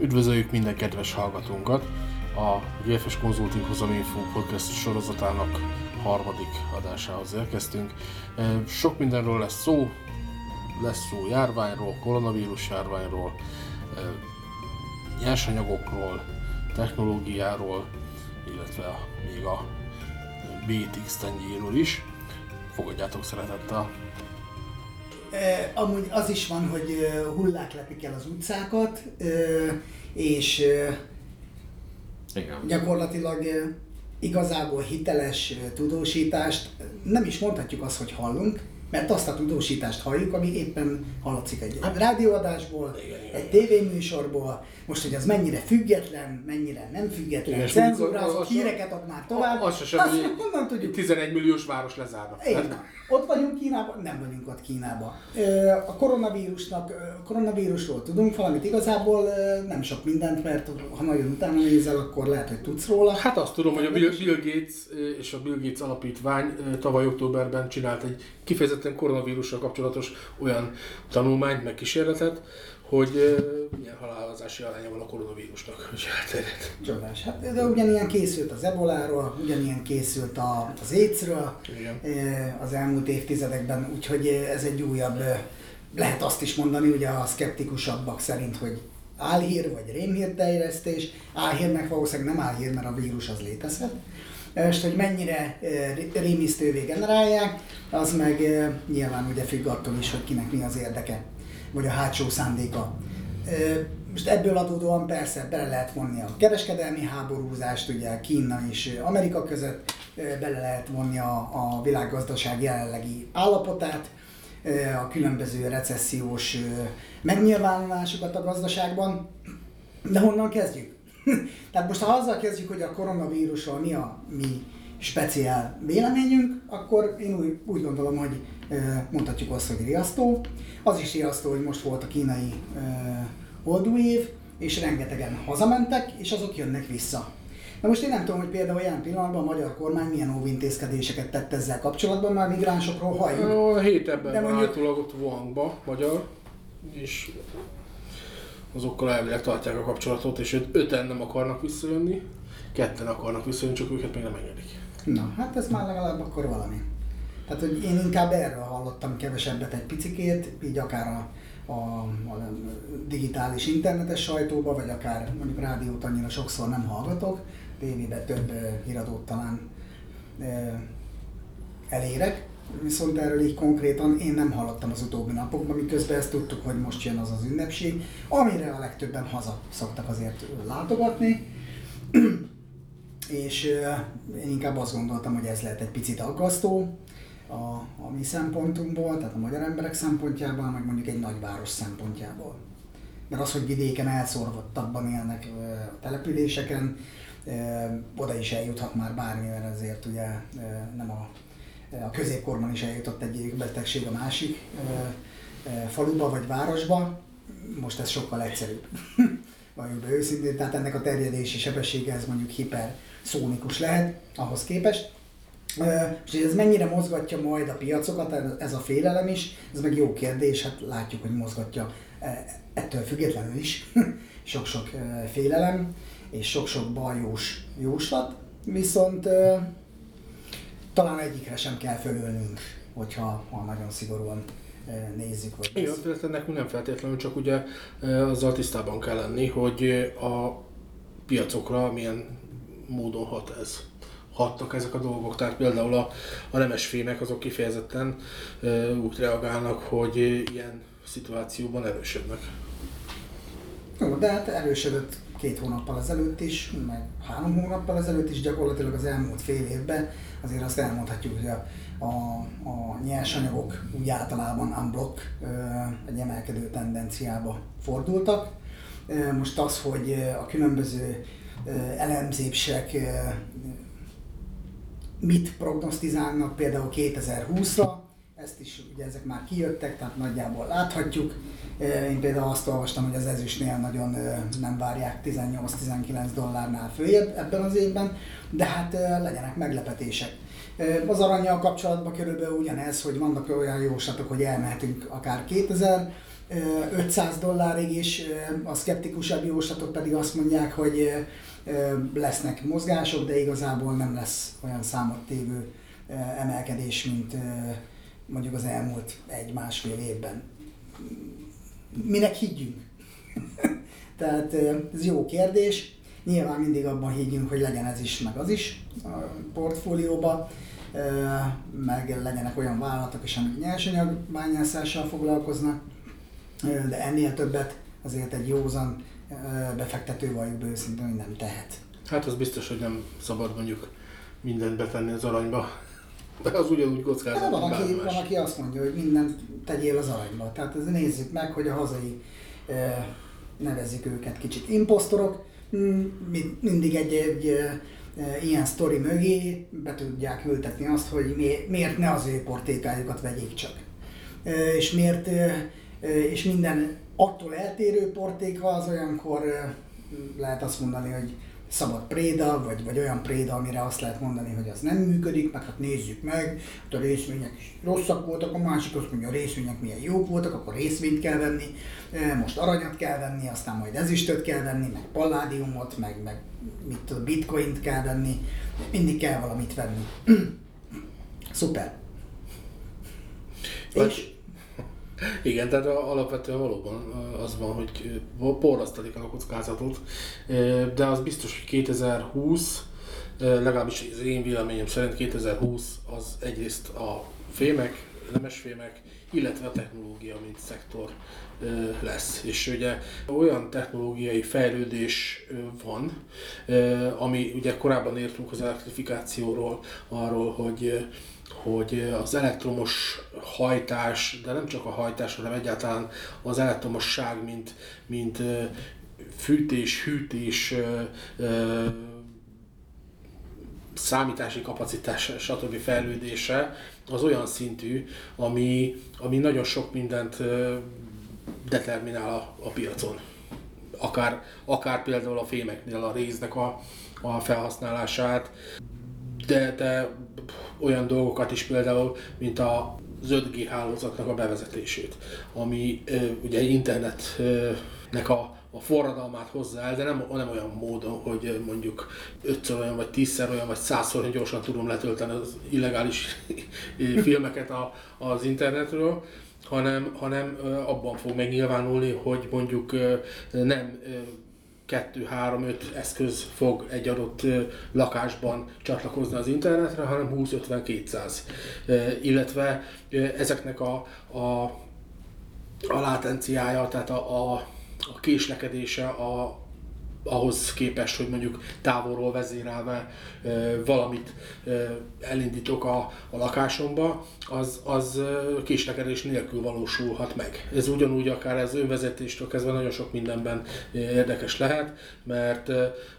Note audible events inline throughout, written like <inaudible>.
Üdvözöljük minden kedves hallgatónkat! A GFS Consulting Hozaminfo podcast sorozatának harmadik adásához érkeztünk. E, Sok mindenről lesz szó, lesz szó járványról, koronavírus járványról, e, nyersanyagokról, technológiáról, illetve még a BTX tengelyéről is. Fogadjátok szeretettel! Amúgy az is van, hogy hullák lepik el az utcákat, és Igen. gyakorlatilag igazából hiteles tudósítást nem is mondhatjuk azt, hogy hallunk, mert azt a tudósítást halljuk, ami éppen hallatszik egy rádióadásból, egy tévéműsorból, most, hogy az mennyire független, mennyire nem független, Igen, cenzúrázott híreket ad már tovább, Az se sem, azt hogy honnan tudjuk? 11 milliós város lezárnak. Így van. Ott vagyunk Kínában? Nem vagyunk ott Kínában. A koronavírusnak, ö, koronavírusról tudunk valamit igazából nem sok mindent, mert ha nagyon utána nézel, akkor lehet, hogy tudsz róla. Hát azt tudom, hogy a Bill, Gates és a Bill Gates alapítvány tavaly októberben csinált egy kifejezetten koronavírussal kapcsolatos olyan tanulmányt, meg kísérletet, hogy milyen halálozási aránya van a koronavírusnak, hogy elterjedt. Csodás. Hát, de ugyanilyen készült az eboláról, ugyanilyen készült a, az ö, az elmúlt évtizedekben, úgyhogy ez egy újabb, lehet azt is mondani, ugye a szkeptikusabbak szerint, hogy álhír vagy rémhírterjesztés. Álhírnek valószínűleg nem álhír, mert a vírus az létezhet. Most, hogy mennyire ré- rémisztővé generálják, az meg ö, nyilván ugye függ attól is, hogy kinek mi az érdeke, vagy a hátsó szándéka. Ö, Most ebből adódóan persze bele lehet vonni a kereskedelmi háborúzást, ugye Kína és Amerika között, bele lehet vonni a, a világgazdaság jelenlegi állapotát, a különböző recessziós megnyilvánulásokat a gazdaságban. De honnan kezdjük? <laughs> Tehát most ha azzal kezdjük, hogy a koronavírusról mi a mi speciál véleményünk, akkor én úgy, úgy gondolom, hogy mondhatjuk azt, hogy riasztó. Az is riasztó, hogy most volt a kínai ö, oldóév, és rengetegen hazamentek, és azok jönnek vissza. Na most én nem tudom, hogy például ilyen pillanatban a magyar kormány milyen óvintézkedéseket tett ezzel kapcsolatban, már migránsokról halljuk. A hét ebben De mondjuk- ott Wuhanba, magyar, és azokkal elvileg tartják a kapcsolatot, és öt, öten nem akarnak visszajönni, ketten akarnak visszajönni, csak őket még nem engedik. Na, hát ez már legalább akkor valami. Tehát, hogy én inkább erről hallottam kevesebbet egy picikét, így akár a, a, a digitális internetes sajtóba, vagy akár mondjuk rádiót annyira sokszor nem hallgatok, tévében több ö, híradót talán ö, elérek, viszont erről így konkrétan én nem hallottam az utóbbi napokban, miközben ezt tudtuk, hogy most jön az az ünnepség, amire a legtöbben haza szoktak azért látogatni, <clears throat> és ö, én inkább azt gondoltam, hogy ez lehet egy picit aggasztó a, a mi szempontunkból, tehát a magyar emberek szempontjából, meg mondjuk egy nagyváros szempontjából. Mert az, hogy vidéken elszorvottabban élnek ö, a településeken, ö, oda is eljuthat már bármi, mert ezért ugye nem a, a középkorban is eljutott egy betegség a másik faluba vagy városba, most ez sokkal egyszerűbb. <laughs> Valljuk be őszintén, tehát ennek a terjedési sebessége ez mondjuk hiperszónikus lehet ahhoz képest. És ez mennyire mozgatja majd a piacokat, ez a félelem is, ez meg jó kérdés, hát látjuk, hogy mozgatja ettől függetlenül is <laughs> sok-sok félelem és sok-sok bajós jóslat, viszont talán egyikre sem kell fölölnünk, hogyha ha nagyon szigorúan ö, nézzük. Vagy Igen, tehát nekünk nem feltétlenül, csak ugye e, azzal tisztában kell lenni, hogy e, a piacokra milyen módon hat ez. Hattak ezek a dolgok, tehát például a, a nemes fémek azok kifejezetten úgy reagálnak, hogy ilyen szituációban erősödnek. Jó, de hát erősödött két hónappal ezelőtt is, meg három hónappal ezelőtt is, gyakorlatilag az elmúlt fél évben azért azt elmondhatjuk, hogy a, a, a nyersanyagok úgy általában unblock egy emelkedő tendenciába fordultak. Most az, hogy a különböző elemzések mit prognosztizálnak például 2020-ra, ezt is ugye ezek már kijöttek, tehát nagyjából láthatjuk. Én például azt olvastam, hogy az ezüstnél nagyon nem várják 18-19 dollárnál följebb ebben az évben, de hát legyenek meglepetések. Az aranyjal kapcsolatban körülbelül ugyanez, hogy vannak olyan jóslatok, hogy elmehetünk akár 2000 500 dollárig is, a szkeptikusabb jóslatok pedig azt mondják, hogy lesznek mozgások, de igazából nem lesz olyan számottevő emelkedés, mint mondjuk az elmúlt egy-másfél évben. Minek higgyünk? <laughs> Tehát ez jó kérdés. Nyilván mindig abban higgyünk, hogy legyen ez is, meg az is a portfólióba, meg legyenek olyan vállalatok is, amik nyersanyag bányászással foglalkoznak, de ennél többet azért egy józan befektető vagyok őszintén, hogy nem tehet. Hát az biztos, hogy nem szabad mondjuk mindent betenni az aranyba. De az ugyanúgy kockázat, van, aki, van, aki azt mondja, hogy mindent tegyél az aranyba. Tehát ez nézzük meg, hogy a hazai, nevezzük őket kicsit imposztorok, mindig egy, egy ilyen sztori mögé be tudják ültetni azt, hogy miért ne az ő portékájukat vegyék csak. És miért, és minden attól eltérő portéka az olyankor lehet azt mondani, hogy szabad préda, vagy, vagy olyan préda, amire azt lehet mondani, hogy az nem működik, meg hát nézzük meg, hogy a részvények is rosszak voltak, a másik azt mondja, a részvények milyen jók voltak, akkor részvényt kell venni, most aranyat kell venni, aztán majd ezüstöt kell venni, meg palládiumot, meg, meg mit tudom, bitcoint kell venni, mindig kell valamit venni. <clears throat> Szuper. És igen, tehát alapvetően valóban az van, hogy porrasztatik el a kockázatot, de az biztos, hogy 2020, legalábbis az én véleményem szerint 2020 az egyrészt a fémek, nemesfémek, illetve a technológia, mint szektor lesz. És ugye olyan technológiai fejlődés van, ami ugye korábban értünk az elektrifikációról, arról, hogy hogy az elektromos hajtás, de nem csak a hajtás, hanem egyáltalán az elektromosság, mint, mint fűtés, hűtés, számítási kapacitás, stb. fejlődése az olyan szintű, ami, ami nagyon sok mindent determinál a, a piacon. Akár, akár például a fémeknél a résznek a, a felhasználását, de, de olyan dolgokat is például, mint a az 5G hálózatnak a bevezetését, ami ugye internetnek a, a forradalmát el, de nem, nem olyan módon, hogy mondjuk ötször olyan, vagy tízszer olyan, vagy százszor olyan gyorsan tudom letölteni az illegális filmeket a, az internetről, hanem, hanem abban fog megnyilvánulni, hogy mondjuk nem 2-3-5 eszköz fog egy adott lakásban csatlakozni az internetre, hanem 20-50-200. Illetve ezeknek a, a, a látenciája, tehát a, a, a késlekedése, a, ahhoz képest, hogy mondjuk távolról vezérelve valamit elindítok a, a lakásomba, az, az késlekedés nélkül valósulhat meg. Ez ugyanúgy akár ez önvezetéstől kezdve nagyon sok mindenben érdekes lehet, mert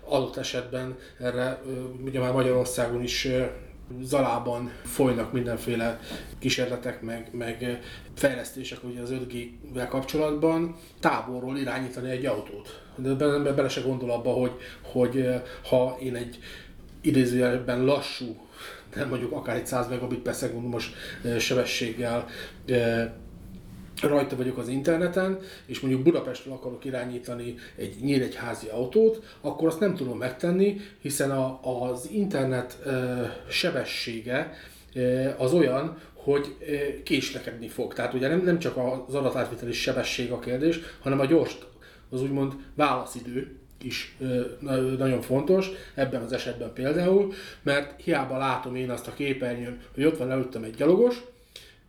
adott esetben erre ugye már Magyarországon is Zalában folynak mindenféle kísérletek, meg, meg fejlesztések ugye az 5G-vel kapcsolatban, távolról irányítani egy autót. De ember bele se gondol abba, hogy, hogy ha én egy idézőjelben lassú, de mondjuk akár egy 100 megabit per szekundumos sebességgel rajta vagyok az interneten, és mondjuk Budapestről akarok irányítani egy nyíregyházi autót, akkor azt nem tudom megtenni, hiszen a, az internet e, sebessége e, az olyan, hogy e, késlekedni fog. Tehát ugye nem, nem csak az adatátviteli sebesség a kérdés, hanem a gyors, az úgymond válaszidő, is nagyon fontos, ebben az esetben például, mert hiába látom én azt a képernyőn, hogy ott van előttem egy gyalogos,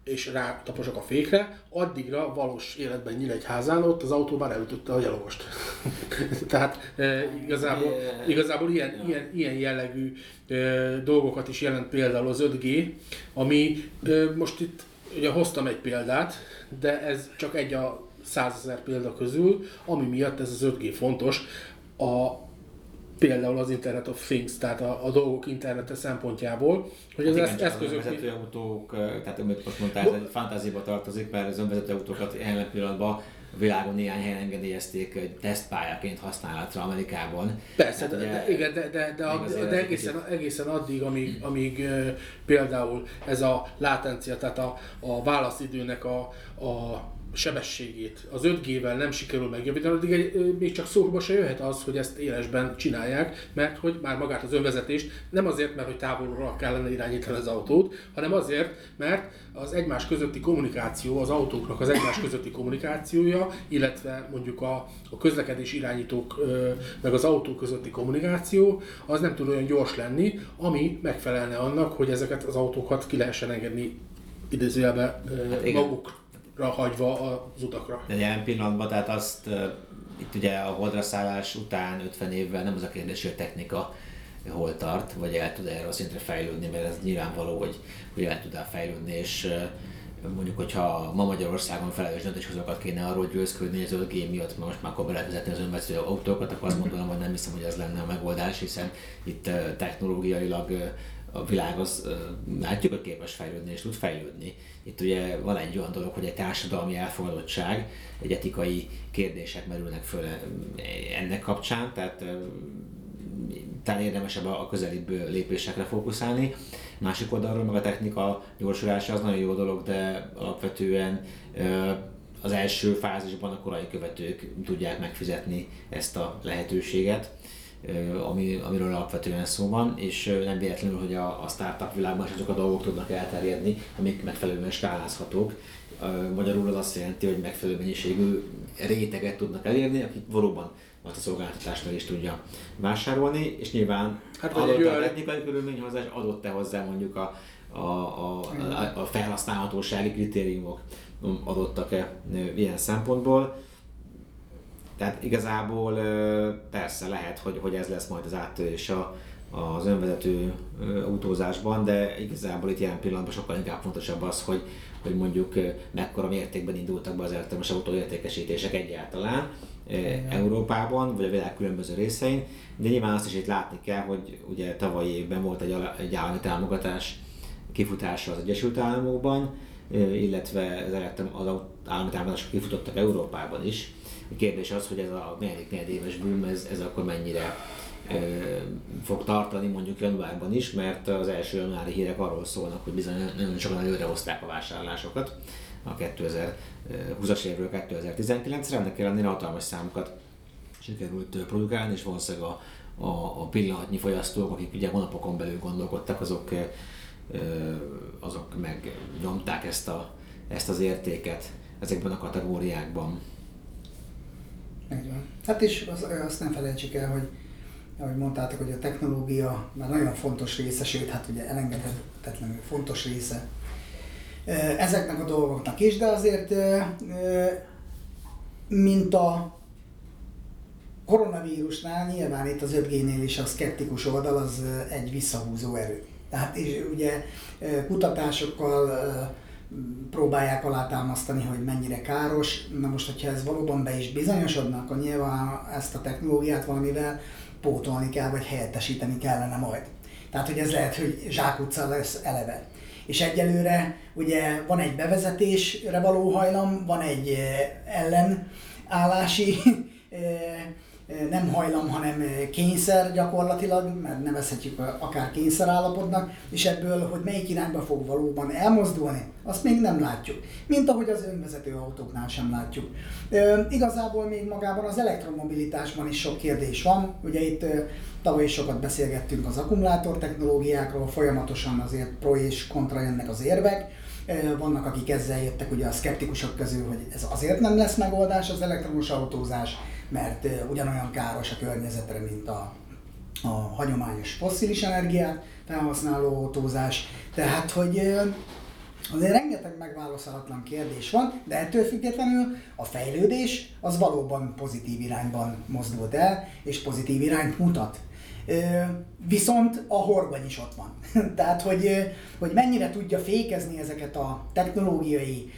és rátaposok a fékre, addigra valós életben nyíl egy házán, ott az autó már elütötte a gyalogost. <laughs> Tehát e, igazából, igazából ilyen, ilyen, ilyen jellegű e, dolgokat is jelent például az 5G, ami e, most itt ugye hoztam egy példát, de ez csak egy a százezer példa közül, ami miatt ez az 5G fontos. A például az Internet of Things, tehát a, a dolgok internete szempontjából, hogy az hát igen, eszközök... Az önvezető autók, tehát amit most mondtál, ez egy fantáziába tartozik, mert az önvezető autókat jelen pillanatban a világon néhány helyen engedélyezték egy tesztpályaként használatra Amerikában. Persze, hát, de, de, igen, de, de, de, de, de egészen, egészen addig, amíg, amíg például ez a látencia, tehát a, a válaszidőnek a, a sebességét. Az 5G-vel nem sikerül megjavítani, addig egy, még csak szóba se jöhet az, hogy ezt élesben csinálják, mert hogy már magát az önvezetést nem azért, mert hogy távolról kellene irányítani az autót, hanem azért, mert az egymás közötti kommunikáció, az autóknak az egymás közötti kommunikációja, illetve mondjuk a, a közlekedés irányítók meg az autó közötti kommunikáció, az nem tud olyan gyors lenni, ami megfelelne annak, hogy ezeket az autókat ki lehessen engedni idézőjelben hát maguk hagyva az utakra. De jelen pillanatban, tehát azt itt ugye a holdra után 50 évvel nem az a kérdés, hogy a technika hol tart, vagy el tud erre a szintre fejlődni, mert ez nyilvánvaló, hogy, hogy el tud fejlődni, és mondjuk, hogyha ma Magyarországon felelős döntéshozókat kéne arról győzködni, hogy az 5G miatt most már akkor lehet vezetni az önvezető autókat, akkor azt gondolom, hogy nem hiszem, hogy ez lenne a megoldás, hiszen itt technológiailag a világ az látjuk, hogy képes fejlődni és tud fejlődni. Itt ugye van egy olyan dolog, hogy egy társadalmi elfogadottság, egy etikai kérdések merülnek föl ennek kapcsán, tehát talán érdemesebb a közelibb lépésekre fókuszálni. Másik oldalról meg a technika gyorsulása az nagyon jó dolog, de alapvetően az első fázisban a korai követők tudják megfizetni ezt a lehetőséget ami, amiről alapvetően szó van, és nem véletlenül, hogy a, a startup világban is azok a dolgok tudnak elterjedni, amik megfelelően skálázhatók. Magyarul az azt jelenti, hogy megfelelő mennyiségű réteget tudnak elérni, akik valóban azt a szolgáltatást meg is tudja vásárolni, és nyilván hát, adott a technikai körülményhozás, adott-e hozzá mondjuk a, a, a, a, a felhasználhatósági kritériumok adottak-e ilyen szempontból tehát igazából persze lehet, hogy, hogy ez lesz majd az áttörés a, az önvezető autózásban, de igazából itt ilyen pillanatban sokkal inkább fontosabb az, hogy, hogy mondjuk mekkora mértékben indultak be az elektromos autó értékesítések egyáltalán Igen. Európában, vagy a világ különböző részein, de nyilván azt is itt látni kell, hogy ugye tavalyi évben volt egy, egy állami támogatás kifutása az Egyesült Államokban, illetve az, az állami támogatások kifutottak Európában is, kérdés az, hogy ez a negyedik negyedéves boom, ez, ez akkor mennyire fog tartani mondjuk januárban is, mert az első januári hírek arról szólnak, hogy bizony nagyon sokan előre hozták a vásárlásokat a 2020-as évről 2019-re, ennek ellenére hatalmas számokat sikerült produkálni, és valószínűleg a, a, a pillanatnyi fogyasztók, akik ugye hónapokon belül gondolkodtak, azok, azok megnyomták ezt, a, ezt az értéket ezekben a kategóriákban. Így van. Hát és az, azt nem felejtsük el, hogy ahogy mondtátok, hogy a technológia már nagyon fontos része, sőt, hát ugye elengedhetetlenül fontos része ezeknek a dolgoknak is, de azért mint a koronavírusnál nyilván itt az 5G-nél is a szkeptikus oldal az egy visszahúzó erő. Tehát és ugye kutatásokkal próbálják alátámasztani, hogy mennyire káros. Na most, hogyha ez valóban be is bizonyosodna, akkor nyilván ezt a technológiát valamivel pótolni kell, vagy helyettesíteni kellene majd. Tehát, hogy ez lehet, hogy zsákutca lesz eleve. És egyelőre ugye van egy bevezetésre való hajlam, van egy eh, ellenállási eh, nem hajlam, hanem kényszer gyakorlatilag, mert nevezhetjük akár kényszerállapotnak, és ebből, hogy melyik irányba fog valóban elmozdulni, azt még nem látjuk. Mint ahogy az önvezető autóknál sem látjuk. Igazából még magában az elektromobilitásban is sok kérdés van. Ugye itt tavaly is sokat beszélgettünk az akkumulátor technológiákról, folyamatosan azért pro és kontra jönnek az érvek. Vannak, akik ezzel jöttek ugye a szkeptikusok közül, hogy ez azért nem lesz megoldás az elektromos autózás, mert ugyanolyan káros a környezetre, mint a, a hagyományos fosszilis energiát felhasználó autózás. Tehát, hogy azért rengeteg megválaszolatlan kérdés van, de ettől függetlenül a fejlődés az valóban pozitív irányban mozdult el, és pozitív irányt mutat. Viszont a horgony is ott van. <laughs> Tehát, hogy, hogy mennyire tudja fékezni ezeket a technológiai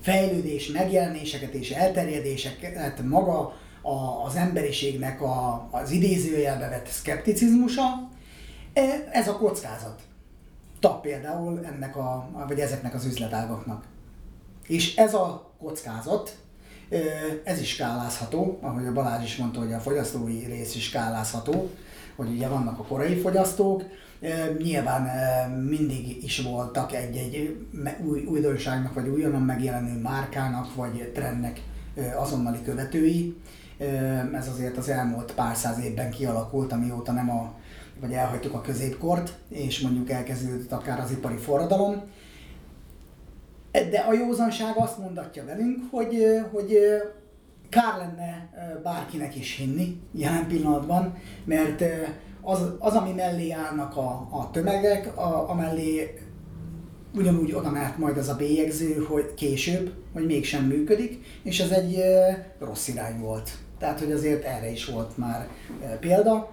fejlődés, megjelenéseket és elterjedéseket maga az emberiségnek a, az idézőjelbe vett szkepticizmusa, ez a kockázat. Ta például ennek a, vagy ezeknek az üzletágaknak. És ez a kockázat Ez is skálázható, ahogy a Balázs is mondta, hogy a fogyasztói rész is skálázható, hogy ugye vannak a korai fogyasztók, Nyilván mindig is voltak egy-egy új, újdonságnak, vagy újonnan megjelenő márkának, vagy trendnek azonnali követői. Ez azért az elmúlt pár száz évben kialakult, amióta nem a, vagy elhagytuk a középkort, és mondjuk elkezdődött akár az ipari forradalom. De a józanság azt mondatja velünk, hogy, hogy kár lenne bárkinek is hinni jelen pillanatban, mert az, az ami mellé állnak a, a tömegek, a, a mellé ugyanúgy oda mehet majd az a bélyegző, hogy később, hogy mégsem működik, és ez egy rossz irány volt. Tehát, hogy azért erre is volt már példa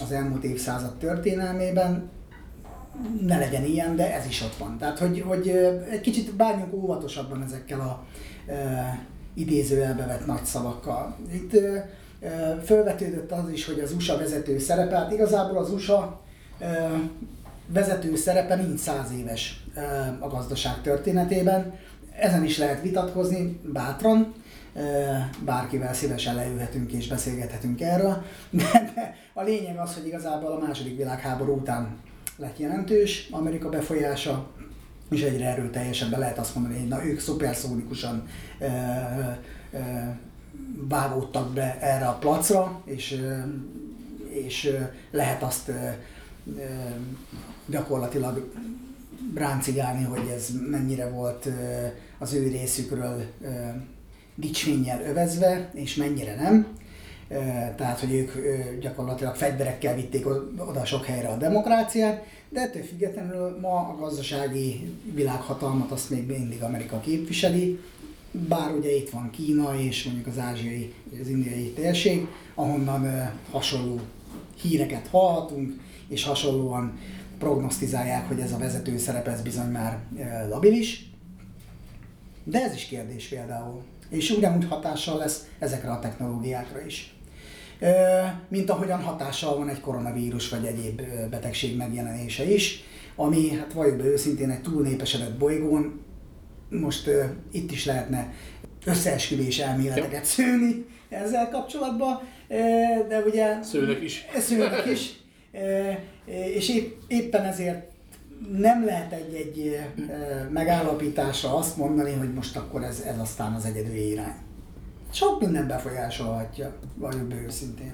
az elmúlt évszázad történelmében, ne legyen ilyen, de ez is ott van. Tehát, hogy, hogy egy kicsit bánjunk óvatosabban ezekkel a e, idézőjelbe vett nagy szavakkal. Itt e, Fölvetődött az is, hogy az USA vezető szerepe, hát igazából az USA vezető szerepe nincs száz éves a gazdaság történetében. Ezen is lehet vitatkozni bátran, bárkivel szívesen leülhetünk és beszélgethetünk erről, de a lényeg az, hogy igazából a második világháború után lett jelentős Amerika befolyása, és egyre erőteljesebben lehet azt mondani, hogy na ők szuperszónikusan vágódtak be erre a placra, és, és lehet azt gyakorlatilag ráncigálni, hogy ez mennyire volt az ő részükről dicsménnyel övezve, és mennyire nem. Tehát, hogy ők gyakorlatilag fegyverekkel vitték oda sok helyre a demokráciát, de ettől függetlenül ma a gazdasági világhatalmat azt még mindig Amerika képviseli, bár ugye itt van Kína és mondjuk az ázsiai, az indiai térség, ahonnan hasonló híreket hallhatunk, és hasonlóan prognosztizálják, hogy ez a vezető szerep ez bizony már labilis. De ez is kérdés például. És ugyanúgy hatással lesz ezekre a technológiákra is. Mint ahogyan hatással van egy koronavírus vagy egyéb betegség megjelenése is, ami hát valljuk be őszintén egy túlnépesedett bolygón most uh, itt is lehetne összeesküvés elméleteket szőni ezzel kapcsolatban, de ugye... Szőnek is. Szőnek is. És épp, éppen ezért nem lehet egy-egy megállapításra azt mondani, hogy most akkor ez, ez aztán az egyedül irány. Sok minden befolyásolhatja, vagyok őszintén.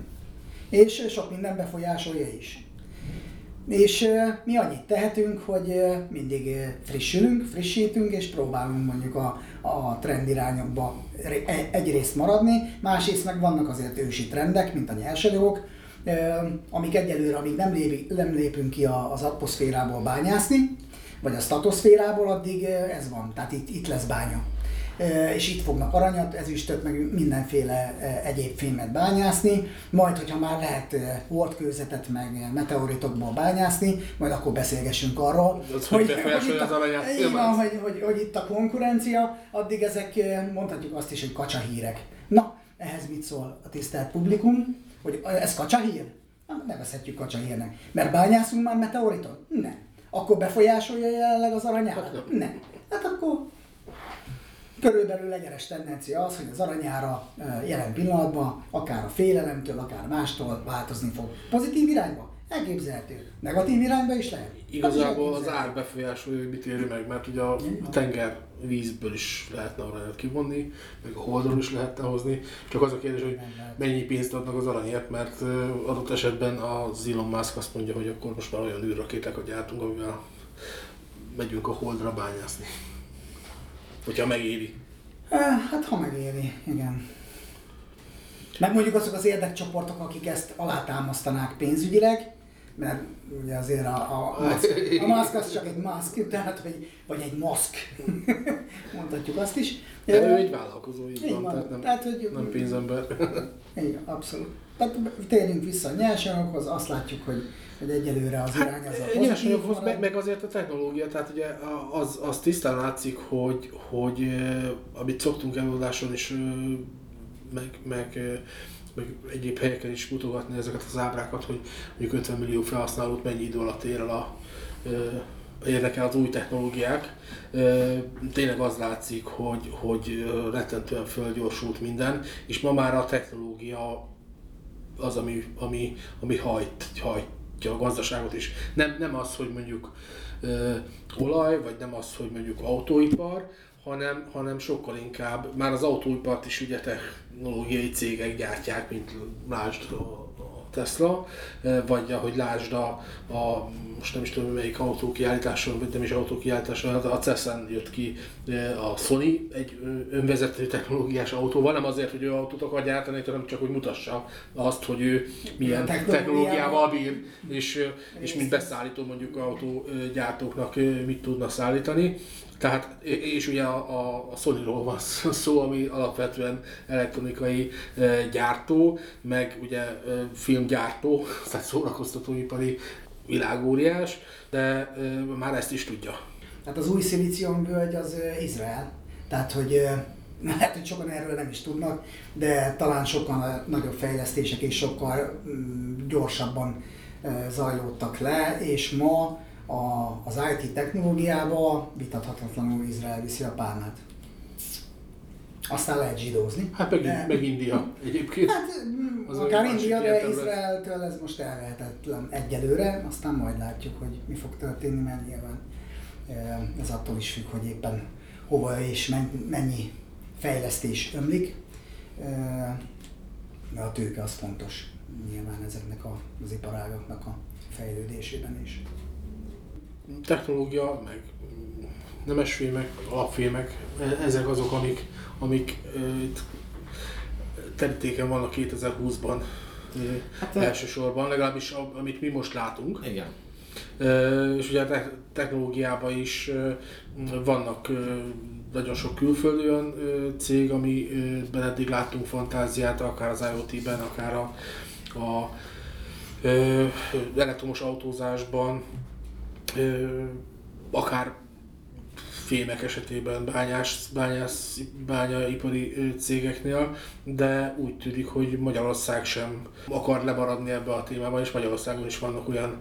És sok minden befolyásolja is. És mi annyit tehetünk, hogy mindig frissülünk, frissítünk, és próbálunk mondjuk a, a trend irányokba e, egyrészt maradni, másrészt meg vannak azért ősi trendek, mint a nyersanyagok, amik egyelőre, amíg nem, lép, nem lépünk ki az atmoszférából bányászni, vagy a statoszférából, addig ez van. Tehát itt, itt lesz bánya és itt fognak aranyat, ezüstöt, meg mindenféle egyéb fémet bányászni, majd, hogyha már lehet holdkőzetet, meg meteoritokból bányászni, majd akkor beszélgessünk arról, az hogy, hogy, hogy, itt a, az aranyat, van, hogy, hogy, hogy itt a konkurencia, addig ezek mondhatjuk azt is, hogy kacsahírek. Na, ehhez mit szól a tisztelt publikum, hogy ez kacsahír? Nevezhetjük kacsahírnek. Mert bányászunk már meteoriton? Nem. Akkor befolyásolja jelenleg az aranyárat? Nem. Hát akkor Körülbelül egyenes tendencia az, hogy az aranyára jelen pillanatban akár a félelemtől, akár mástól változni fog. Pozitív irányba? Elképzelhető. Negatív irányba is lehet? Igazából az ár befolyásolja, hogy mit éri meg, mert ugye a tenger vízből is lehetne aranyat kivonni, meg a holdról is lehetne hozni. Csak az a kérdés, hogy mennyi pénzt adnak az aranyért, mert adott esetben az Elon Musk azt mondja, hogy akkor most már olyan űrrakétákat gyártunk, amivel megyünk a holdra bányászni. Hogyha megéri. Hát, ha megéri, igen. Meg mondjuk azok az érdekcsoportok, akik ezt alátámasztanák pénzügyileg, mert ugye azért a, a, a, <laughs> maszk, a maszk az csak egy maszk, tehát vagy, vagy egy maszk, <laughs> mondhatjuk azt is. De ő egy vállalkozó, így, így van, van, tehát nem, tehát, hogy, nem pénzember. <laughs> Igen, abszolút. Tehát térjünk vissza a nyersanyagokhoz, azt látjuk, hogy hogy egyelőre az irány az a hát, Nyersanyaghoz, meg, meg, azért a technológia, tehát ugye az, az tisztán látszik, hogy, hogy amit szoktunk előadáson is, meg, meg, meg egyéb helyeken is mutogatni ezeket az ábrákat, hogy mondjuk 50 millió felhasználót mennyi idő alatt ér el a érdekel az új technológiák. Tényleg az látszik, hogy, hogy rettentően fölgyorsult minden, és ma már a technológia az, ami, ami, ami hajt, hajtja a gazdaságot is. Nem, nem az, hogy mondjuk olaj, vagy nem az, hogy mondjuk autóipar, hanem, hanem sokkal inkább, már az autóipart is ugye technológiai cégek gyártják, mint lásd Tesla, eh, vagy ahogy lásd a, a most nem is tudom melyik autókiállításon, vagy nem is autókiállításon, a CES-en jött ki eh, a Sony egy önvezető technológiás autóval, nem azért, hogy ő autót akar gyártani, hanem csak hogy mutassa azt, hogy ő milyen technológiával bír, és, és mint beszállító mondjuk autógyártóknak mit tudna szállítani. Tehát, és ugye a, a, Sony-ról van <laughs> szó, ami alapvetően elektronikai e, gyártó, meg ugye e, filmgyártó, <laughs> tehát szórakoztatóipari világóriás, de e, már ezt is tudja. Tehát az új völgy az Izrael. Tehát, hogy <laughs> lehet, hogy sokan erről nem is tudnak, de talán sokkal nagyobb fejlesztések és sokkal mm, gyorsabban zajlódtak le, és ma a, az IT technológiába vitathatatlanul Izrael viszi a párnát. Aztán lehet zsidózni. Hát meg, de, meg India egyébként. Hát az akár India, de Izraeltől ez most elvehetetlen egyelőre, aztán majd látjuk, hogy mi fog történni, mert nyilván ez attól is függ, hogy éppen hova és mennyi fejlesztés ömlik. De a tőke az fontos nyilván ezeknek az iparágaknak a fejlődésében is technológia, meg nemesfémek, meg alapfémek, e, ezek azok, amik, amik itt terítéken vannak 2020-ban uh, hát, elsősorban, legalábbis amit mi most látunk. Igen. És ugye a technológiában is vannak nagyon sok külföldi olyan cég, amiben eddig láttunk fantáziát, akár az IoT-ben, akár a, a elektromos autózásban, akár fémek esetében bányás, bányász, bányaipari cégeknél, de úgy tűnik, hogy Magyarország sem akar lemaradni ebbe a témában, és Magyarországon is vannak olyan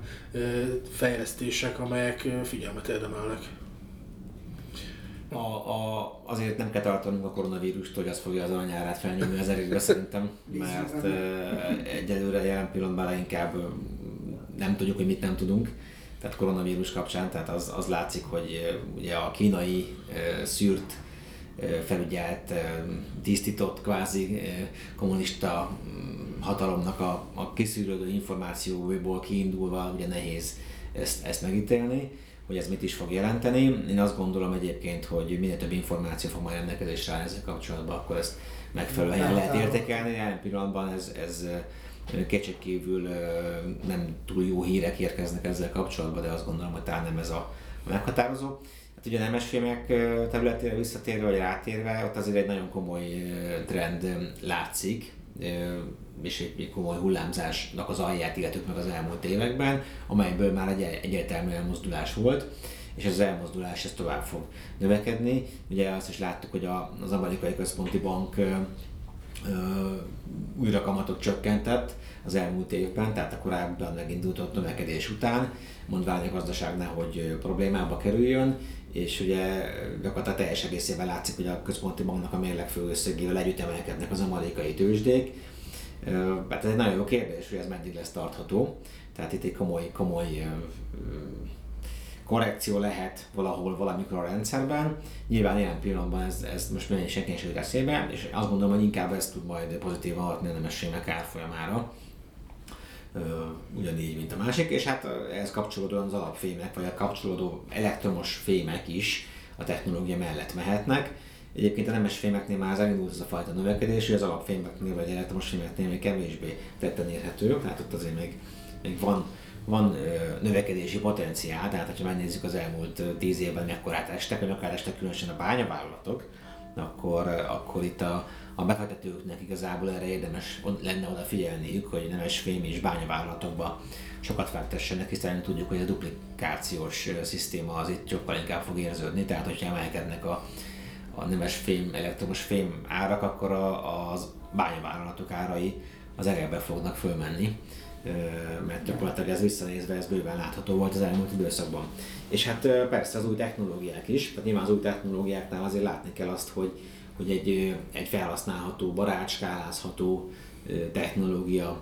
fejlesztések, amelyek figyelmet érdemelnek. A, a, azért nem kell tartanunk a koronavírust, hogy az fogja az aranyárát felnyomni az erőkbe szerintem, <laughs> mert egyelőre jelen pillanatban inkább nem tudjuk, hogy mit nem tudunk tehát koronavírus kapcsán, tehát az, az látszik, hogy ugye a kínai szűrt felügyelt, tisztított kvázi kommunista mm, hatalomnak a, a kiszűrődő információból kiindulva ugye nehéz ezt, ezt megítélni, hogy ez mit is fog jelenteni. Én azt gondolom egyébként, hogy minél több információ fog majd rendelkezésre állni ezzel kapcsolatban, akkor ezt megfelelően lehet értékelni. Jelen pillanatban ez, ez kétségkívül nem túl jó hírek érkeznek ezzel kapcsolatban, de azt gondolom, hogy talán nem ez a meghatározó. Hát ugye a nemes filmek területére visszatérve, vagy rátérve, ott azért egy nagyon komoly trend látszik, és egy komoly hullámzásnak az alját illetők meg az elmúlt években, amelyből már egy egyértelmű elmozdulás volt, és az elmozdulás ez tovább fog növekedni. Ugye azt is láttuk, hogy az amerikai központi bank újra kamatot csökkentett az elmúlt évben, tehát a korábban megindult növekedés után, mondván a gazdaság nehogy problémába kerüljön, és ugye gyakorlatilag teljes egészében látszik, hogy a központi banknak a mérleg főösszegével együtt emelkednek az amerikai tőzsdék. Hát ez egy nagyon jó kérdés, hogy ez meddig lesz tartható. Tehát itt egy komoly, komoly korrekció lehet valahol valamikor a rendszerben. Nyilván ilyen pillanatban ez, ez most minden senki sem eszébe, és azt gondolom, hogy inkább ez tud majd pozitívan hatni a nemességnek árfolyamára. ugyanígy, mint a másik, és hát ehhez kapcsolódóan az alapfémek, vagy a kapcsolódó elektromos fémek is a technológia mellett mehetnek. Egyébként a nemes fémeknél már elindult ez a fajta növekedés, hogy az alapfémeknél vagy elektromos fémeknél még kevésbé tetten érhető, tehát ott azért még, még van van növekedési potenciál, tehát ha megnézzük az elmúlt tíz évben mekkorát estek, vagy akár estek különösen a bányavállalatok, akkor, akkor itt a, a befektetőknek igazából erre érdemes lenne odafigyelniük, hogy nemes fém és bányavállalatokba sokat fektessenek, hiszen tudjuk, hogy a duplikációs szisztéma az itt sokkal inkább fog érződni, tehát hogyha emelkednek a, a nemes fém, elektromos fém árak, akkor a, az bányavállalatok árai az erebe fognak fölmenni mert gyakorlatilag ez visszanézve ez bőven látható volt az elmúlt időszakban. És hát persze az új technológiák is, tehát nyilván az új technológiáknál azért látni kell azt, hogy, hogy egy, egy felhasználható, barát, skálázható technológia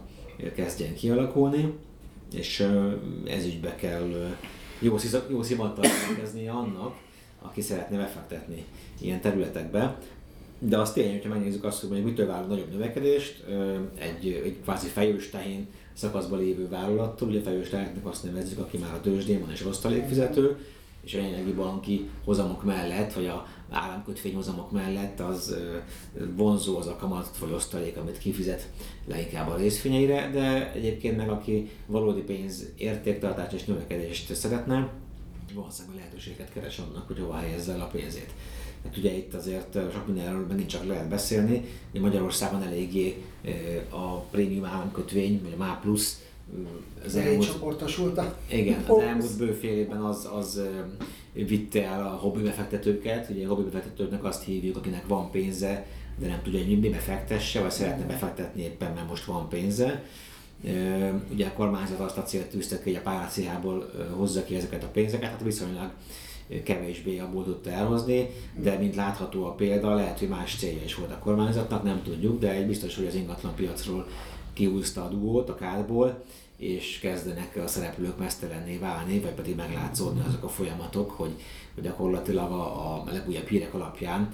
kezdjen kialakulni, és ez ügybe kell jó, jó szimattal kezdenie annak, aki szeretne befektetni ilyen területekbe. De azt tényleg, hogyha megnézzük azt, hogy mondjuk mitől várunk nagyobb növekedést, egy, egy kvázi fejős tehén szakaszban lévő vállalattól, ugye fejős tehénnek azt nevezzük, aki már a tőzsdén van és osztalékfizető, és a jelenlegi banki hozamok mellett, vagy a államkötvényhozamok mellett az vonzó az a kamat vagy osztalék, amit kifizet leginkább a részvényeire, de egyébként meg aki valódi pénz értéktartást és növekedést szeretne, valószínűleg lehetőséget keres annak, hogy hova helyezze el a pénzét. Hát ugye itt azért sok mindenről megint csak lehet beszélni. Magyarországon eléggé a prémium államkötvény, vagy a MÁ plusz az elmúlt, igen, az elmúlt bőfél évben az, az vitte el a hobbi befektetőket. Ugye a hobbi befektetőknek azt hívjuk, akinek van pénze, de nem tudja, hogy mi befektesse, vagy szeretne befektetni éppen, mert most van pénze. Ugye a kormányzat azt a célt tűzte ki, hogy a páráciából hozza ki ezeket a pénzeket, hát viszonylag kevésbé abból tudta elhozni, de mint látható a példa, lehet, hogy más célja is volt a kormányzatnak, nem tudjuk, de egy biztos, hogy az ingatlan piacról kihúzta a dugót a kádból, és kezdenek a szereplők mesztelenné válni, vagy pedig meglátszódni azok a folyamatok, hogy, gyakorlatilag a, a legújabb hírek alapján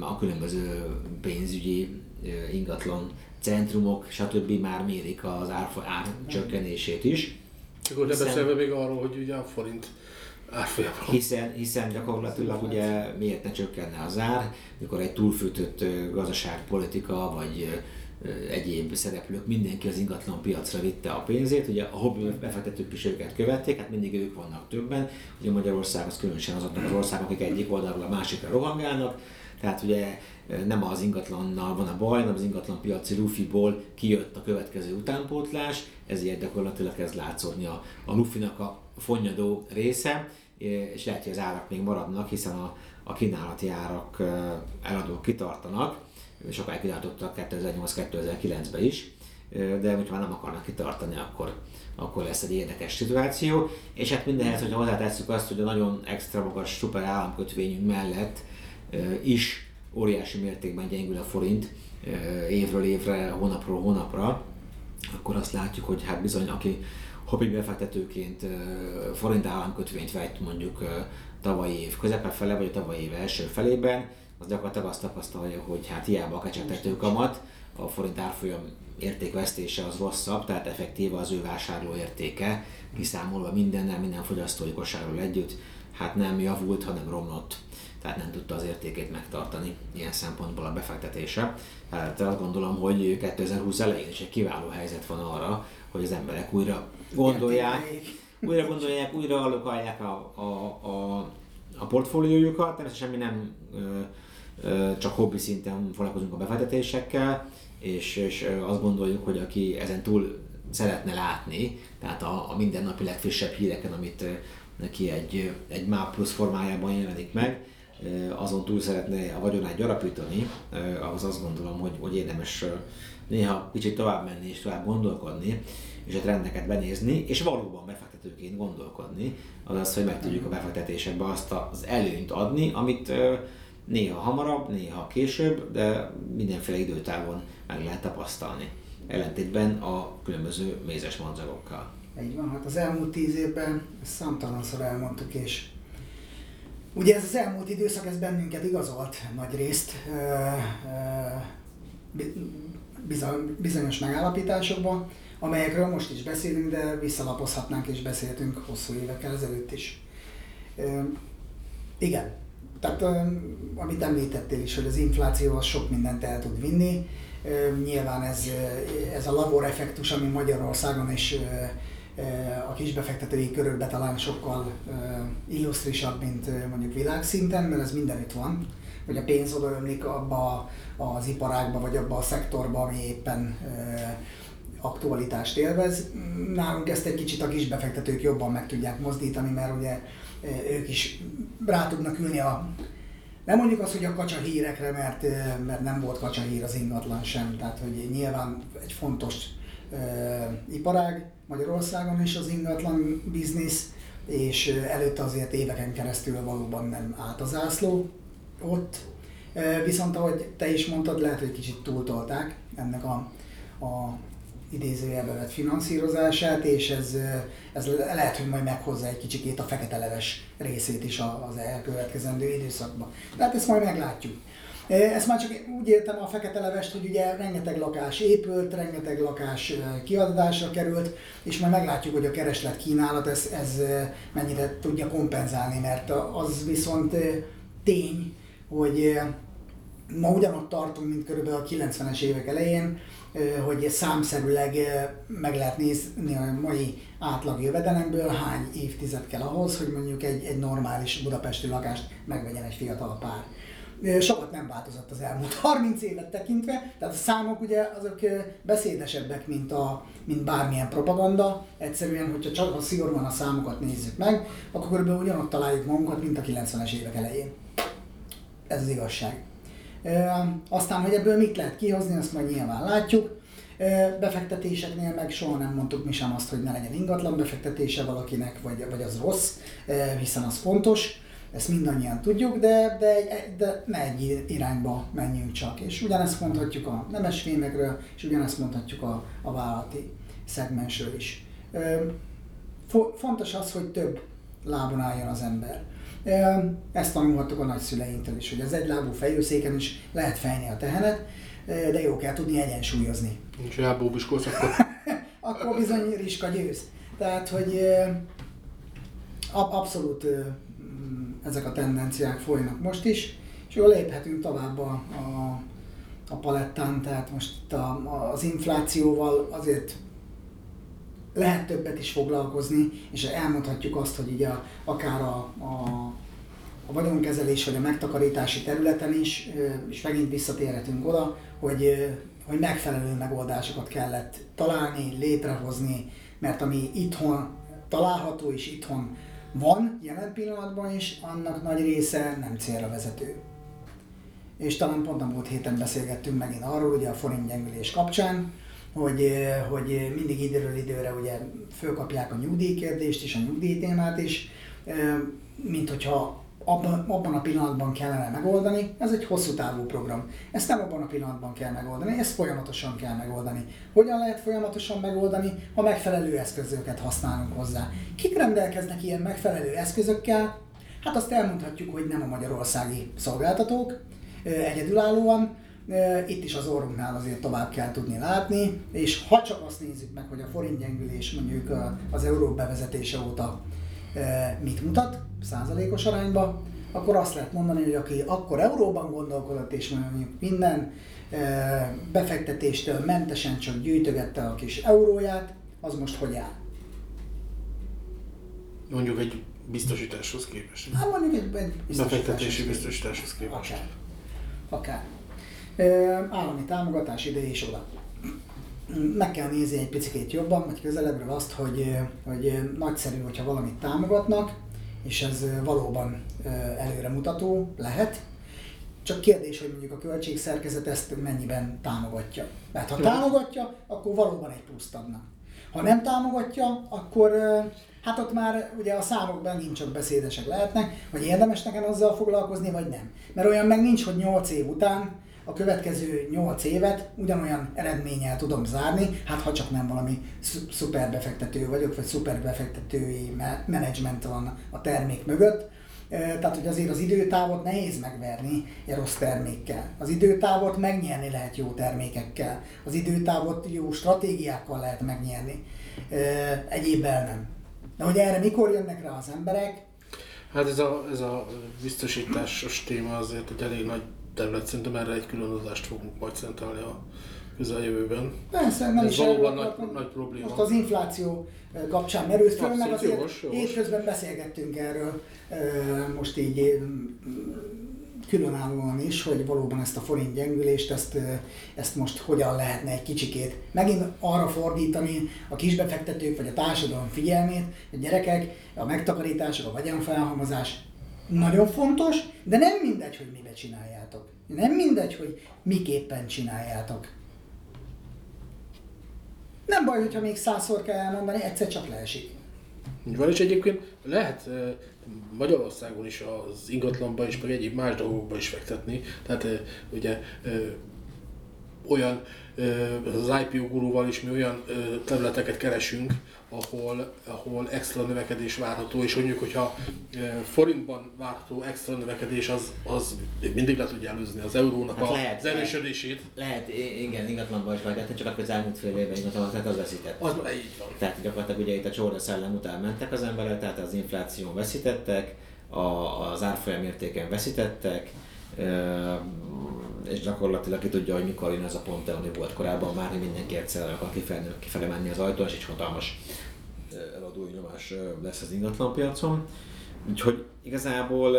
a különböző pénzügyi ingatlan centrumok, stb. már mérik az ár, ár csökkenését is. Csak hogy beszélve még arról, hogy ugye a forint. Hiszen, hiszen gyakorlatilag ugye miért ne csökkenne az ár, mikor egy túlfűtött gazdaságpolitika vagy egyéb szereplők, mindenki az ingatlan piacra vitte a pénzét, ugye a hobbi befektetők is őket követték, hát mindig ők vannak többen, ugye Magyarország az különösen azoknak az országok, akik egyik oldalról a másikra rohangálnak, tehát ugye nem az ingatlannal van a baj, hanem az ingatlan piaci lufiból kijött a következő utánpótlás, ezért gyakorlatilag ez látszódni a, a lufinak a fonnyadó része, és lehet, hogy az árak még maradnak, hiszen a, a kínálati árak eladók kitartanak, sokáig kitartottak 2008-2009-ben is, de hogyha már nem akarnak kitartani, akkor, akkor lesz egy érdekes szituáció. És hát mindenhez, hogyha hozzátesszük azt, hogy a nagyon extra magas szuper államkötvényünk mellett is óriási mértékben gyengül a forint évről évre, hónapról hónapra, akkor azt látjuk, hogy hát bizony, aki hobbi befektetőként forint államkötvényt vett mondjuk tavalyi év közepe fele, vagy a tavalyi év első felében, az gyakorlatilag azt tapasztalja, hogy hát hiába a kecsegtető kamat, a forint árfolyam értékvesztése az rosszabb, tehát effektíve az ő vásárló értéke, kiszámolva mindennel, minden fogyasztói kosárról együtt, hát nem javult, hanem romlott. Tehát nem tudta az értékét megtartani ilyen szempontból a befektetése. Tehát azt gondolom, hogy 2020 elején is egy kiváló helyzet van arra, hogy az emberek újra gondolják, újra gondolják, újra allokálják a, a, a, a portfóliójukat. Természetesen mi nem ö, ö, csak hobbi szinten foglalkozunk a befektetésekkel, és, és azt gondoljuk, hogy aki ezen túl szeretne látni, tehát a, a mindennapi legfrissebb híreken, amit neki egy, egy MAP plusz formájában jelenik meg, azon túl szeretne a vagyonát gyarapítani, ahhoz azt gondolom, hogy, hogy érdemes néha kicsit tovább menni és tovább gondolkodni, és a trendeket benézni, és valóban befektetőként gondolkodni, azaz, hogy meg tudjuk a befektetésekbe azt az előnyt adni, amit néha hamarabb, néha később, de mindenféle időtávon meg lehet tapasztalni. Ellentétben a különböző mézes madzagokkal. Így van, hát az elmúlt tíz évben számtalanszor elmondtuk, és ugye ez az elmúlt időszak, ez bennünket igazolt nagy részt bizonyos megállapításokban, amelyekről most is beszélünk, de visszalapozhatnánk és beszéltünk hosszú évekkel ezelőtt is. Igen, tehát amit említettél is, hogy az infláció az sok mindent el tud vinni. Nyilván ez, ez a labor effektus, ami Magyarországon is a kisbefektetői körökben talán sokkal illusztrisabb, mint mondjuk világszinten, mert ez mindenütt van, hogy a pénz odaömlik abba az iparágba, vagy abba a szektorba, ami éppen aktualitást élvez. Nálunk ezt egy kicsit a kisbefektetők jobban meg tudják mozdítani, mert ugye ők is rá tudnak ülni a nem mondjuk azt, hogy a kacsa hírekre, mert, mert nem volt kacsa hír az ingatlan sem, tehát hogy nyilván egy fontos uh, iparág Magyarországon is az ingatlan biznisz, és előtte azért éveken keresztül valóban nem állt az zászló ott. Viszont ahogy te is mondtad, lehet, hogy kicsit túltolták ennek a, a idézőjelbe vett finanszírozását, és ez, ez lehet, hogy majd meghozza egy kicsikét a fekete leves részét is az elkövetkezendő időszakban. De hát ezt majd meglátjuk. Ezt már csak úgy értem a fekete levest, hogy ugye rengeteg lakás épült, rengeteg lakás kiadásra került, és majd meglátjuk, hogy a kereslet kínálat ez, ez mennyire tudja kompenzálni, mert az viszont tény, hogy ma ugyanott tartunk, mint körülbelül a 90-es évek elején, hogy számszerűleg meg lehet nézni a mai átlag jövedelemből, hány évtized kell ahhoz, hogy mondjuk egy, egy normális budapesti lakást megvegyen egy fiatal pár. Sokat nem változott az elmúlt <laughs> 30 évet tekintve, tehát a számok ugye azok beszédesebbek, mint, a, mint bármilyen propaganda. Egyszerűen, hogyha csak ha szigorúan a számokat nézzük meg, akkor körülbelül ugyanott találjuk magunkat, mint a 90-es évek elején. Ez az igazság. Aztán, hogy ebből mit lehet kihozni, azt majd nyilván látjuk. Befektetéseknél meg soha nem mondtuk mi sem azt, hogy ne legyen ingatlan befektetése valakinek, vagy, vagy az rossz, hiszen az fontos, ezt mindannyian tudjuk, de, de, de ne egy irányba menjünk csak. És ugyanezt mondhatjuk a nemes fémekről, és ugyanezt mondhatjuk a, a vállalati szegmensről is. Fontos az, hogy több lábon álljon az ember. Ezt tanulhattuk a nagyszüleinktől is, hogy az egylábú fejőszéken is lehet fejni a tehenet, de jó kell tudni egyensúlyozni. Nincs elbóbiskóz, akkor... <laughs> akkor bizony riska győz. Tehát, hogy abszolút ezek a tendenciák folynak most is, és jól léphetünk tovább a, a, a palettán, tehát most a, az inflációval azért lehet többet is foglalkozni, és elmondhatjuk azt, hogy ugye akár a, a, a vagyonkezelés vagy a megtakarítási területen is, és megint visszatérhetünk oda, hogy, hogy megfelelő megoldásokat kellett találni, létrehozni, mert ami itthon található és itthon van jelen pillanatban is, annak nagy része nem célra vezető. És talán pont a múlt héten beszélgettünk megint arról, ugye a forint gyengülés kapcsán, hogy, hogy mindig időről időre ugye fölkapják a nyugdíjkérdést és a nyugdíjtémát is, mint hogyha abban, abban a pillanatban kellene megoldani, ez egy hosszú távú program. Ezt nem abban a pillanatban kell megoldani, ezt folyamatosan kell megoldani. Hogyan lehet folyamatosan megoldani, ha megfelelő eszközöket használunk hozzá? Kik rendelkeznek ilyen megfelelő eszközökkel? Hát azt elmondhatjuk, hogy nem a magyarországi szolgáltatók, egyedülállóan, itt is az orrunknál azért tovább kell tudni látni, és ha csak azt nézzük meg, hogy a forint gyengülés mondjuk az euró bevezetése óta mit mutat százalékos arányba, akkor azt lehet mondani, hogy aki akkor euróban gondolkodott, és mondjuk minden befektetéstől mentesen csak gyűjtögette a kis euróját, az most hogy áll? Mondjuk egy biztosításhoz képest. Hát mondjuk egy, egy befektetési biztosításhoz képest. Akár. Akár állami támogatás ide és oda. Meg kell nézni egy picit jobban, vagy közelebbről azt, hogy, hogy nagyszerű, hogyha valamit támogatnak, és ez valóban előremutató lehet, csak kérdés, hogy mondjuk a költségszerkezet ezt mennyiben támogatja. Mert ha támogatja, akkor valóban egy pluszt adnak. Ha nem támogatja, akkor hát ott már ugye a számok megint csak beszédesek lehetnek, hogy érdemes nekem azzal foglalkozni, vagy nem. Mert olyan meg nincs, hogy 8 év után a következő 8 évet ugyanolyan eredménnyel tudom zárni, hát ha csak nem valami szuperbefektető vagyok, vagy szuperbefektetői menedzsment van a termék mögött. Tehát, hogy azért az időtávot nehéz megverni egy rossz termékkel. Az időtávot megnyerni lehet jó termékekkel. Az időtávot jó stratégiákkal lehet megnyerni. Egyébben nem. De hogy erre mikor jönnek rá az emberek? Hát ez a, ez a biztosításos téma azért egy elég nagy terület, szerintem erre egy külön adást fogunk majd szentelni a közeljövőben. Persze, nem Ez is valóban nagy, nagy probléma. Most az infláció eh, kapcsán merült föl, meg azért jogos, jogos. hétközben beszélgettünk erről eh, most így eh, különállóan is, hogy valóban ezt a forint gyengülést, ezt, ezt most hogyan lehetne egy kicsikét megint arra fordítani a kisbefektetők vagy a társadalom figyelmét, hogy gyerekek, a megtakarítások, a vagyonfelhalmozás nagyon fontos, de nem mindegy, hogy mibe csináljátok. Nem mindegy, hogy miképpen csináljátok. Nem baj, hogyha még százszor kell elmondani, egyszer csak leesik. Van, és egyébként lehet uh, Magyarországon is az ingatlanba és meg egyéb más dolgokba is fektetni. Tehát uh, ugye uh, olyan, az IPO gurúval is mi olyan területeket keresünk, ahol, ahol extra növekedés várható, és mondjuk, hogyha forintban várható extra növekedés, az, az mindig le tudja előzni az eurónak hát a, lehet, az erősödését. Lehet, igen, ingatlanban is vagy, csak akkor az elmúlt fél évben ingatlan, tehát az veszített. Az így van. Tehát gyakorlatilag ugye itt a csórda szellem után mentek az emberek, tehát az infláción veszítettek, a, az árfolyam értéken veszítettek, és gyakorlatilag ki tudja, hogy mikor jön ez a pont, ami volt korábban, már hogy mindenki egyszer akar kifele, kifele menni az ajtón, és egy hatalmas eladói nyomás lesz az ingatlanpiacon. Úgyhogy igazából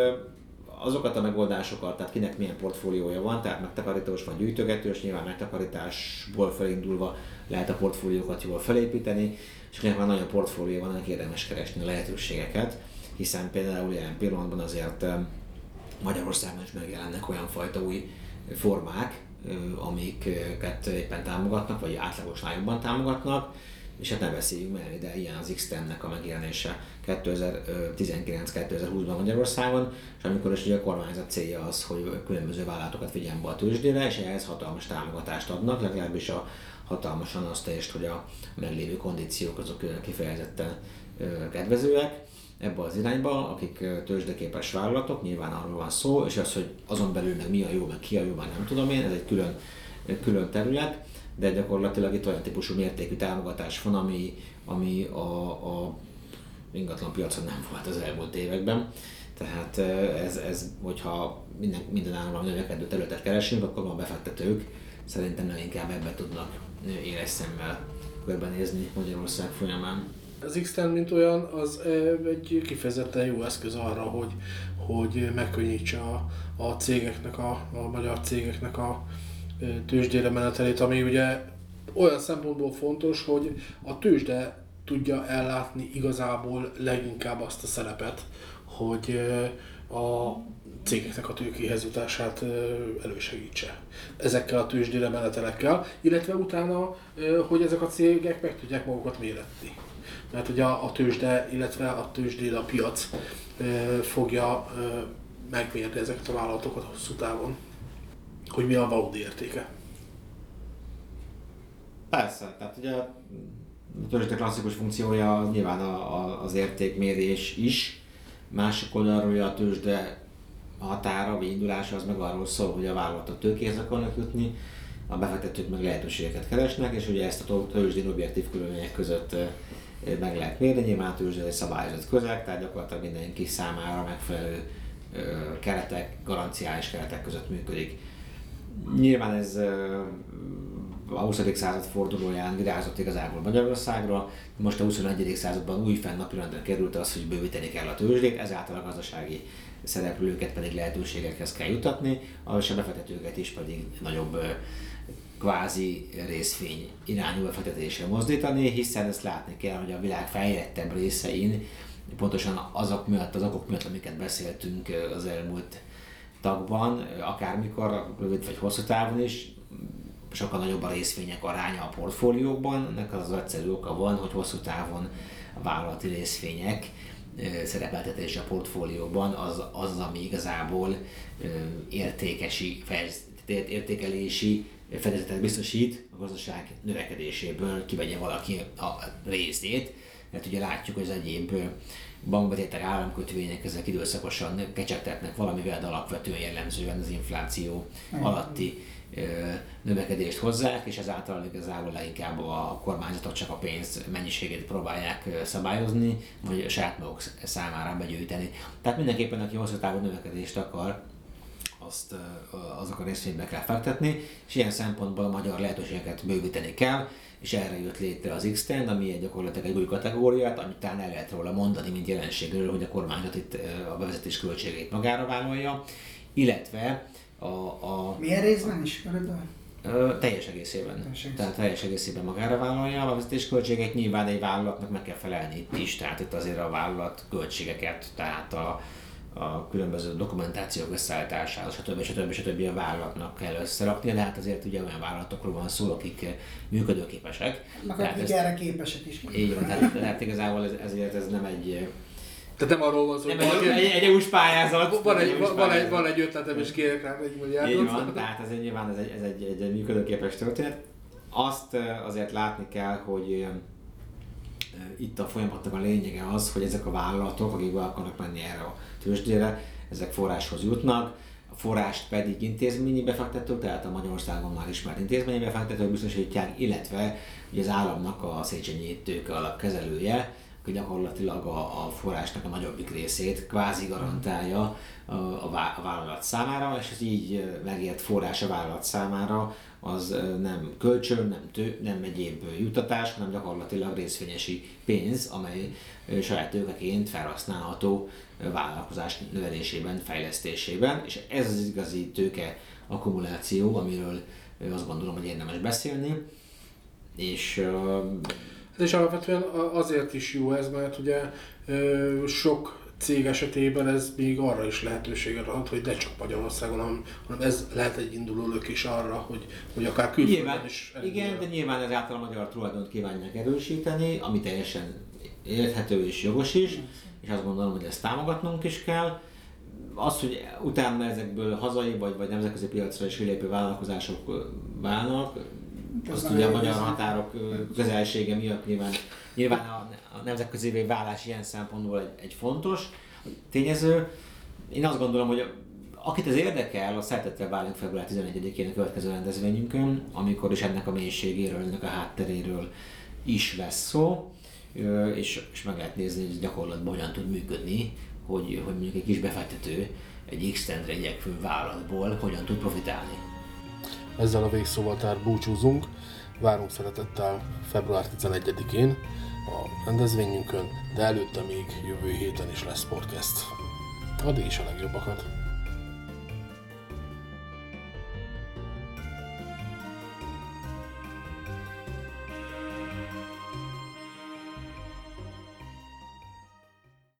azokat a megoldásokat, tehát kinek milyen portfóliója van, tehát megtakarítós vagy gyűjtögetős, nyilván megtakarításból felindulva lehet a portfóliókat jól felépíteni, és akinek már nagyon portfólió van, annak érdemes keresni a lehetőségeket, hiszen például ilyen pillanatban azért Magyarországon is megjelennek olyan fajta új formák, amiket éppen támogatnak, vagy átlagos jobban támogatnak, és hát ne beszéljünk meg, de ilyen az x nek a megjelenése 2019-2020-ban Magyarországon, és amikor is ugye a kormányzat célja az, hogy különböző vállalatokat vigyen be a tőzsdére, és ehhez hatalmas támogatást adnak, legalábbis a hatalmasan azt is, hogy a meglévő kondíciók azok kifejezetten kedvezőek ebbe az irányba, akik tőzsdeképes vállalatok, nyilván arról van szó, és az, hogy azon belül meg mi a jó, meg ki a jó, már nem tudom én, ez egy külön, külön terület, de gyakorlatilag itt olyan típusú mértékű támogatás van, ami, ami a, a ingatlan piacon nem volt az elmúlt években. Tehát ez, ez hogyha minden, minden államban növekedő területet keresünk, akkor a befektetők szerintem nem inkább ebbe tudnak éles szemmel körbenézni Magyarország folyamán. Az x mint olyan, az egy kifejezetten jó eszköz arra, hogy, hogy megkönnyítse a, a cégeknek, a, a magyar cégeknek a tőzsdére menetelét, ami ugye olyan szempontból fontos, hogy a tőzsde tudja ellátni igazából leginkább azt a szerepet, hogy a cégeknek a tőkéhez jutását elősegítse. Ezekkel a tőzsdére menetelekkel, illetve utána, hogy ezek a cégek meg tudják magukat méretni mert ugye a, a tőzsde, illetve a tőzsdén a piac fogja megmérni ezeket a vállalatokat hosszú távon, hogy mi a valódi értéke. Persze, tehát ugye a tőzsde klasszikus funkciója nyilván a, a, az értékmérés is, másik oldalról a tőzsde határa, vagy indulása az meg arról szól, hogy a vállalatok tőkéhez akarnak jutni, a befektetők meg lehetőségeket keresnek, és ugye ezt a tőzsdén objektív körülmények között meg lehet mérni, nyilván tőzsde egy szabályozott közeg, tehát gyakorlatilag mindenki számára megfelelő keretek, garanciális keretek között működik. Nyilván ez a 20. század fordulóján virázott igazából Magyarországra, most a 21. században új fenn napirendre került az, hogy bővíteni kell a tőzsdét, ezáltal a gazdasági szereplőket pedig lehetőségekhez kell jutatni, és a befektetőket is pedig nagyobb kvázi részvény irányú befektetésre mozdítani, hiszen ezt látni kell, hogy a világ fejlettebb részein pontosan azok miatt, az okok miatt, amiket beszéltünk az elmúlt tagban, akármikor, rövid vagy hosszú távon is, sokkal nagyobb a részvények aránya a portfóliókban. Ennek az, az egyszerű oka van, hogy hosszú távon a vállalati részvények szerepeltetése a portfólióban az, az ami igazából értékesi, értékelési fedezetet biztosít a gazdaság növekedéséből, kivegye valaki a részét, mert ugye látjuk, hogy az egyéb bankbetétek, államkötvények ezek időszakosan kecsegtetnek valamivel, de alapvetően jellemzően az infláció alatti növekedést hozzák, és ezáltal igazából leginkább a kormányzatok csak a pénz mennyiségét próbálják szabályozni, vagy saját maguk számára begyűjteni. Tehát mindenképpen, aki hosszú távú növekedést akar, azt azok a részvénybe kell fektetni, és ilyen szempontból a magyar lehetőségeket bővíteni kell, és erre jött létre az x ami egy gyakorlatilag egy új kategóriát, amit talán el lehet róla mondani, mint jelenségről, hogy a kormányzat itt a bevezetés költségét magára vállalja, illetve a... a Milyen részben is körülbelül? teljes egészében. Teljes. Tehát teljes egészében magára vállalja a vezetésköltségek, nyilván egy vállalatnak meg kell felelni itt is, tehát itt azért a vállalat költségeket, tehát a a különböző dokumentációk összeállításához, stb. stb. stb. a vállalatnak kell összerakni, de hát azért ugye olyan vállalatokról van szó, akik működőképesek. Meg akik erre képesek is. Így van, tehát, tehát igazából ez, ezért ez nem egy tehát nem arról van szó, hogy valaki... Egy, egy EU-s pályázat. Van egy, van, van, egy, van egy ötletem, és kérek rá egy milliárdot. Így van, tehát ez egy, nyilván ez egy, ez egy, egy, egy működőképes történet. Azt azért látni kell, hogy itt a folyamatnak a lényege az, hogy ezek a vállalatok, akik be akarnak menni erre a tőzsdére, ezek forráshoz jutnak, a forrást pedig intézményi befektetők, tehát a Magyarországon már ismert intézményi befektetők biztosítják, illetve ugye az államnak a Széchenyi tőke alapkezelője, aki gyakorlatilag a, a forrásnak a nagyobbik részét kvázi garantálja a, a vállalat számára, és ez így megért forrás a vállalat számára az nem kölcsön, nem, tő, nem egyéb jutatás, hanem gyakorlatilag részvényesi pénz, amely saját tőkeként felhasználható vállalkozás növelésében, fejlesztésében, és ez az igazi tőke akkumuláció, amiről azt gondolom, hogy érdemes beszélni, és és alapvetően azért is jó ez, mert ugye sok cég esetében ez még arra is lehetőséget ad, hogy ne csak Magyarországon, hanem, hanem ez lehet egy induló is arra, hogy, hogy akár külföldön is. Igen, de nyilván ezáltal a magyar tulajdont kívánják erősíteni, ami teljesen érthető és jogos is, és azt gondolom, hogy ezt támogatnunk is kell. Az, hogy utána ezekből hazai vagy, vagy nemzetközi piacra is kilépő vállalkozások válnak, azt ugye a magyar határok közelsége miatt nyilván, nyilván a, a nemzetközi vállás ilyen szempontból egy, egy fontos tényező. Én azt gondolom, hogy akit ez érdekel, a szeretettel válunk február 11-én a következő rendezvényünkön, amikor is ennek a mélységéről, ennek a hátteréről is lesz szó, és, és meg lehet nézni, hogy gyakorlatban hogyan tud működni, hogy, hogy mondjuk egy kis befektető egy X-tendre igyekvő vállalatból hogyan tud profitálni. Ezzel a végszóval tehát búcsúzunk. Várunk szeretettel február 11-én a rendezvényünkön, de előtte még jövő héten is lesz podcast. Addig is a legjobbakat!